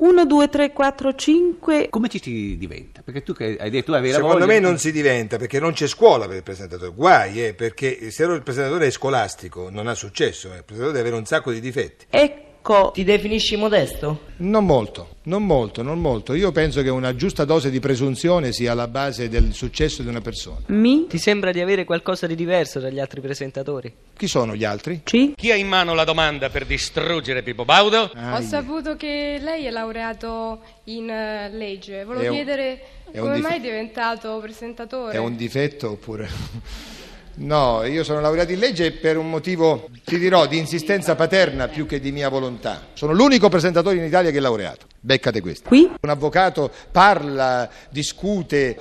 1, 2, 3, 4, 5. Come ci si diventa? Perché tu che hai detto avevi la Secondo voglia- me non si diventa perché non c'è scuola per il presentatore. Guai, eh, perché se il presentatore è scolastico non ha successo. eh. Il presentatore deve avere un sacco di difetti. Ecco. Ti definisci modesto? Non molto, non molto, non molto. Io penso che una giusta dose di presunzione sia alla base del successo di una persona. Mi. Ti sembra di avere qualcosa di diverso dagli altri presentatori? Chi sono gli altri? C. Chi ha in mano la domanda per distruggere Pippo Baudo? Ho saputo che lei è laureato in eh, legge. Volevo È chiedere è un come dif- mai è diventato presentatore. È un difetto oppure... No, io sono laureato in legge per un motivo, ti dirò, di insistenza paterna più che di mia volontà. Sono l'unico presentatore in Italia che è laureato. Beccate questo. Qui. Un avvocato parla, discute.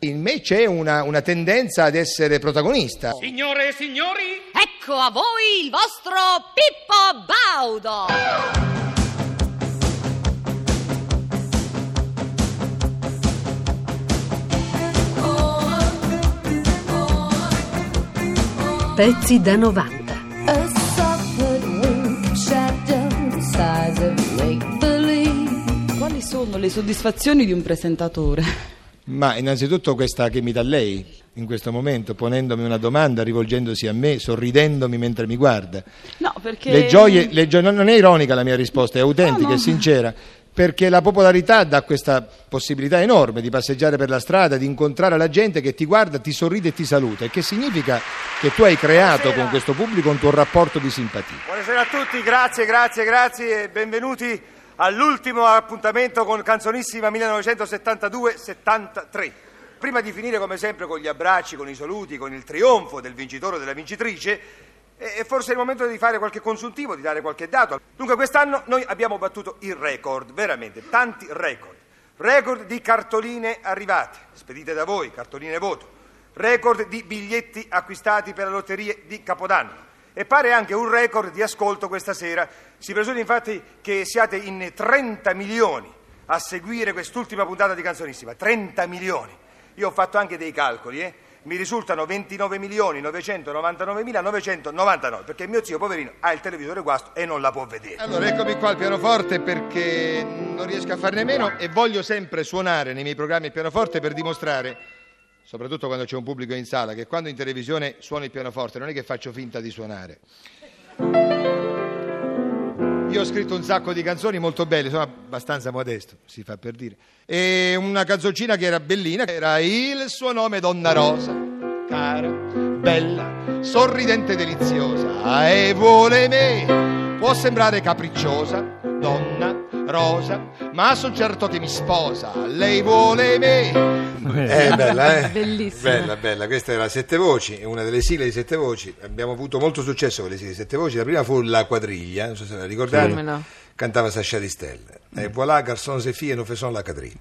In me c'è una, una tendenza ad essere protagonista. Signore e signori, Ecco a voi il vostro Pippo Baudo! Pezzi da 90. A soft wing shadow the size of make believe. Quali sono le soddisfazioni di un presentatore? Ma innanzitutto questa che mi dà lei in questo momento, ponendomi una domanda, rivolgendosi a me, sorridendomi mentre mi guarda. No, perché... Le gioie, le gio- non non è ironica la mia risposta, è autentica, No, no. è sincera, perché la popolarità dà questa possibilità enorme di passeggiare per la strada, di incontrare la gente che ti guarda, ti sorride e ti saluta, il che significa che tu hai creato con questo pubblico un tuo rapporto di simpatia. Buonasera a tutti, grazie, grazie, grazie e benvenuti all'ultimo appuntamento con Canzonissima 1972-73. Prima di finire come sempre con gli abbracci, con i saluti, con il trionfo del vincitore o della vincitrice, è forse il momento di fare qualche consuntivo, di dare qualche dato. Dunque quest'anno noi abbiamo battuto il record, veramente, tanti record. Record di cartoline arrivate, spedite da voi, cartoline voto. Record di biglietti acquistati per le lotterie di Capodanno. E pare anche un record di ascolto questa sera. Si presume infatti che siate in 30 milioni a seguire quest'ultima puntata di Canzonissima. 30 milioni. Io ho fatto anche dei calcoli, eh. Mi risultano 29 milioni 999.999 perché mio zio poverino ha il televisore guasto e non la può vedere. Allora eccomi qua al pianoforte perché non riesco a farne meno e voglio sempre suonare nei miei programmi il pianoforte per dimostrare, soprattutto quando c'è un pubblico in sala, che quando in televisione suono il pianoforte non è che faccio finta di suonare. Io ho scritto un sacco di canzoni molto belle, sono abbastanza modesto, si fa per dire. E una canzoncina che era bellina, era Il suo nome Donna Rosa, cara, bella, sorridente, deliziosa, e vuole me. Può sembrare capricciosa, donna rosa, ma son certo che mi sposa, lei vuole me. È bella, eh? Bellissima. Bella, bella. Questa era Sette Voci, è una delle sigle di Sette Voci. Abbiamo avuto molto successo con le sigle di Sette Voci. La prima fu La Quadriglia, non so se la ricordate. Come no. Cantava Sasha Distel. E voilà, garçons et filles, nous faisons la quadrille.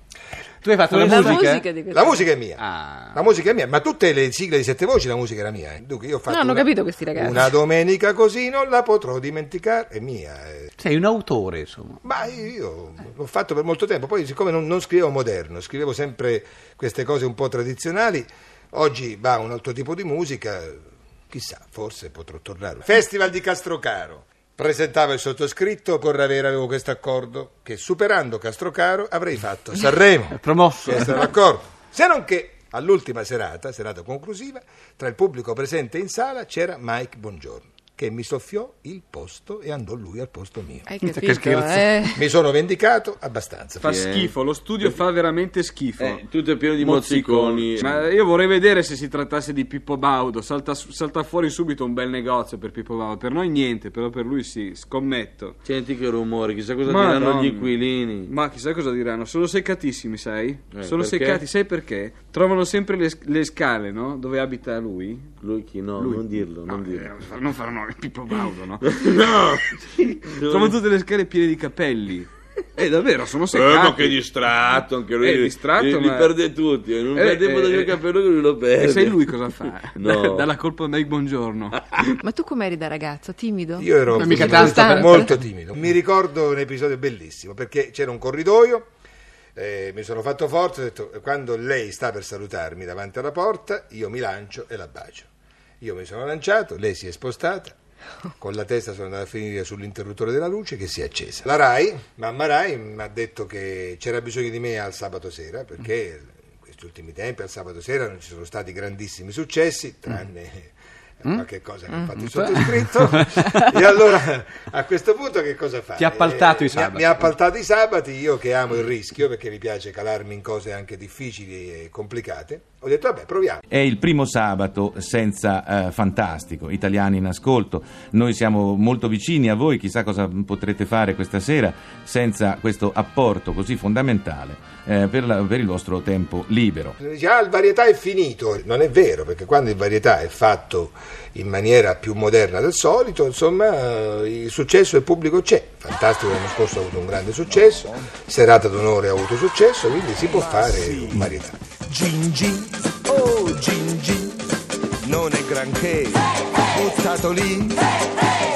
Tu hai fatto la, La musica? musica di questa... La musica è mia. Ah. La musica è mia, ma tutte le sigle di Sette Voci la musica era mia. eh. Dunque io ho fatto No, hanno una- capito questi ragazzi. Una domenica così non la potrò dimenticare, è mia. eh. Sei un autore, insomma. Ma io l'ho fatto per molto tempo, poi siccome non, non scrivevo moderno, scrivevo sempre queste cose un po' tradizionali, oggi va un altro tipo di musica, chissà, forse potrò tornare. Festival di Castrocaro. Presentava il sottoscritto, con Ravera avevo questo accordo che superando Castrocaro avrei fatto Sanremo. Promosso. Questo era l'accordo. Se non che all'ultima serata, serata conclusiva, tra il pubblico presente in sala c'era Mike Bongiorno, che mi soffiò il posto e andò lui al posto mio. Hai Che capito? scherzo. eh? Mi sono vendicato abbastanza. Fa schifo, lo studio fa veramente schifo. Eh, tutto è pieno di mozziconi. Ma io vorrei vedere se si trattasse di Pippo Baudo. Salta, salta fuori subito un bel negozio per Pippo Baudo. Per noi niente, però per lui sì, scommetto. Senti che rumore, chissà cosa Madonna. diranno gli inquilini. Ma chissà cosa diranno. Sono seccatissimi, sai? Eh, Sono perché? seccati, sai perché? Trovano sempre le, le scale, no? Dove abita lui. Lui chi no, Lui. non dirlo, non No, dirlo. eh, non faranno Pippo Baudo, no? no! Trovano tutte le scale piene di capelli. Eh, davvero, sono Eh, seccati. ma che distratto, anche lui. Eh, distratto, li, li ma- perde tutti. eh, Non Eh, perde tempo eh, del mio eh. capello che lui lo perde. E sai lui cosa fa? No. Dà la colpa a Mike Buongiorno. Ma tu com'eri da ragazzo? Timido? Io ero mica molto, tanto. molto timido. Mi ricordo un episodio bellissimo perché c'era un corridoio, eh, mi sono fatto forza, ho detto quando lei sta per salutarmi davanti alla porta, io mi lancio e la bacio. Io mi sono lanciato, lei si è spostata, Con la testa sono andato a finire sull'interruttore della luce che si è accesa. La RAI, mamma RAI, mi ha detto che c'era bisogno di me al sabato sera perché in questi ultimi tempi al sabato sera non ci sono stati grandissimi successi, tranne qualche cosa che ha fatto il sottoscritto. e allora a questo punto che cosa fare? Ti ha appaltato i mi ha- sabati. Mi ha appaltato i sabati, io che amo il rischio perché mi piace calarmi in cose anche difficili e complicate. Ho detto vabbè proviamo. È il primo sabato senza eh, Fantastico, italiani in ascolto. Noi siamo molto vicini a voi, chissà cosa potrete fare questa sera senza questo apporto così fondamentale eh, per, la- per il vostro tempo libero. Dice, ah, il varietà è finito. Non è vero, perché quando il varietà è fatto in maniera più moderna del solito, insomma, eh, il successo il pubblico c'è. Fantastico l'anno scorso ha avuto un grande successo, Serata d'onore ha avuto successo, quindi si può fare un varietà. Gin gin, oh gin gin, non è granché, buttato lì.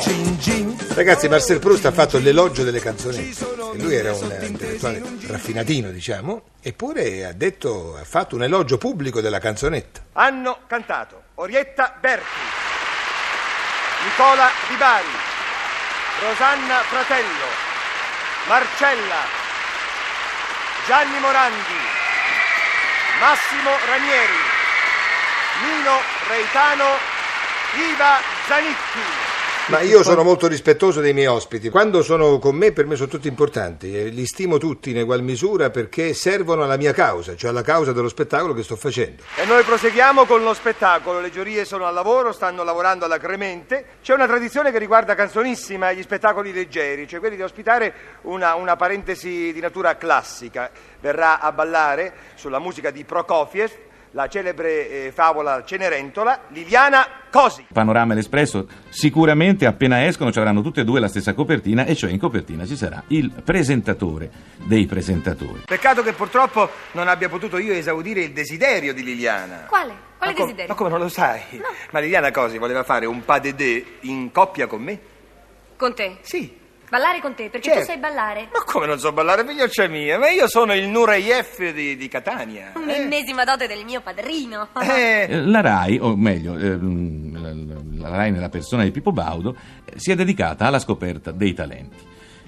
Gin gin, Ragazzi, Marcel Proust ha fatto l'elogio delle canzonette. E lui era un intellettuale raffinatino, diciamo, eppure ha detto, ha fatto un elogio pubblico della canzonetta. hanno cantato Orietta Berti, Nicola Di Bari, Rosanna Fratello, Marcella, Gianni Morandi, Massimo Ranieri, Nino Reitano, Iva Zanicchi. Ma io sono molto rispettoso dei miei ospiti. Quando sono con me, per me sono tutti importanti. Li stimo tutti in egual misura perché servono alla mia causa, cioè alla causa dello spettacolo che sto facendo. E noi proseguiamo con lo spettacolo. Le giurie sono al lavoro, stanno lavorando alacremente. C'è una tradizione che riguarda Canzonissima e gli spettacoli leggeri, cioè quelli di ospitare una, una parentesi di natura classica. Verrà a ballare sulla musica di Prokofiev la celebre eh, favola Cenerentola, Liliana Cosi. Panorama e l'Espresso sicuramente appena escono ci avranno tutte e due la stessa copertina e cioè in copertina ci sarà il presentatore dei presentatori. Peccato che purtroppo non abbia potuto io esaudire il desiderio di Liliana. Quale? Quale Ma com- desiderio? Ma come non lo sai? Ma Liliana Cosi voleva fare un pas de deux in coppia con me? Con te? Sì. Ballare con te, perché Certo. tu sai ballare. Ma come non so ballare, figlioccia mia? Ma io sono il Nureyev di, di Catania. L'ennesima dote del mio padrino. Eh, Eh, La RAI, o meglio, ehm, la, la RAI nella persona di Pippo Baudo, eh, si è dedicata alla scoperta dei talenti.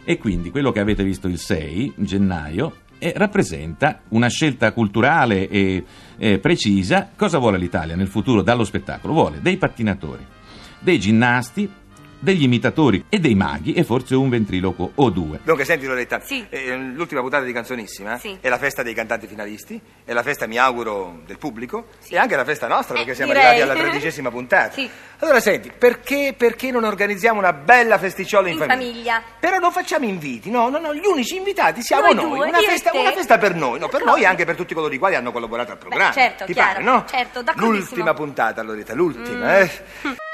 E quindi quello che avete visto il 6 gennaio eh, rappresenta una scelta culturale e eh, precisa. Cosa vuole l'Italia nel futuro dallo spettacolo? Vuole dei pattinatori, dei ginnasti, degli imitatori e dei maghi e forse un ventriloquo o due. Dunque, senti Loretta, Sì. eh, l'ultima puntata di Canzonissima Sì. è la festa dei cantanti finalisti, è la festa, mi auguro, del pubblico e anche la festa nostra perché siamo Eh, direi. arrivati alla tredicesima puntata. Sì. Allora, senti, perché, perché non organizziamo una bella festicciola in, In famiglia. Però non facciamo inviti, no, no, no, gli unici invitati siamo Noi noi. due, una, io e festa, te. una festa per noi, no, per noi e anche per tutti coloro i quali hanno collaborato al programma. certo, Ti chiaro, pare, no? certo, d'accordissimo. L'ultima puntata, Loretta, l'ultima, Mm. eh.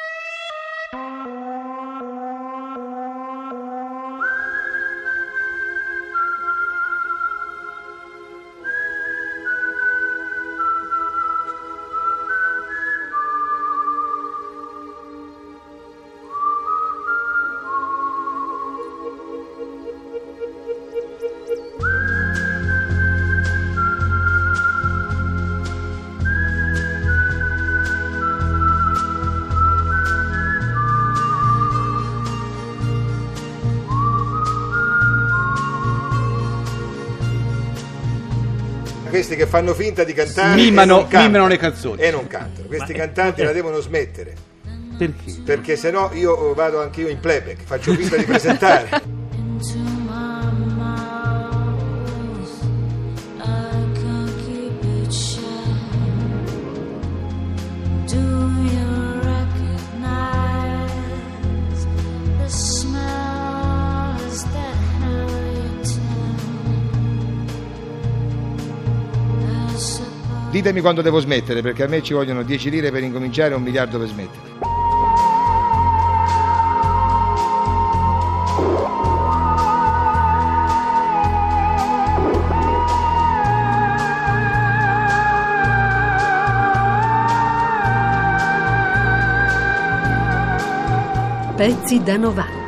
Questi che fanno finta di cantare Mimano- e non cantano. mimano le canzoni. E non cantano. Questi cantanti la devono smettere. Perché? Perché se no io vado anch'io in playback, faccio finta di presentare. Ditemi quando devo smettere, perché a me ci vogliono 10 lire per incominciare e un miliardo per smettere. Pezzi da 90.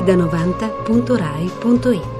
tessida90.rai.it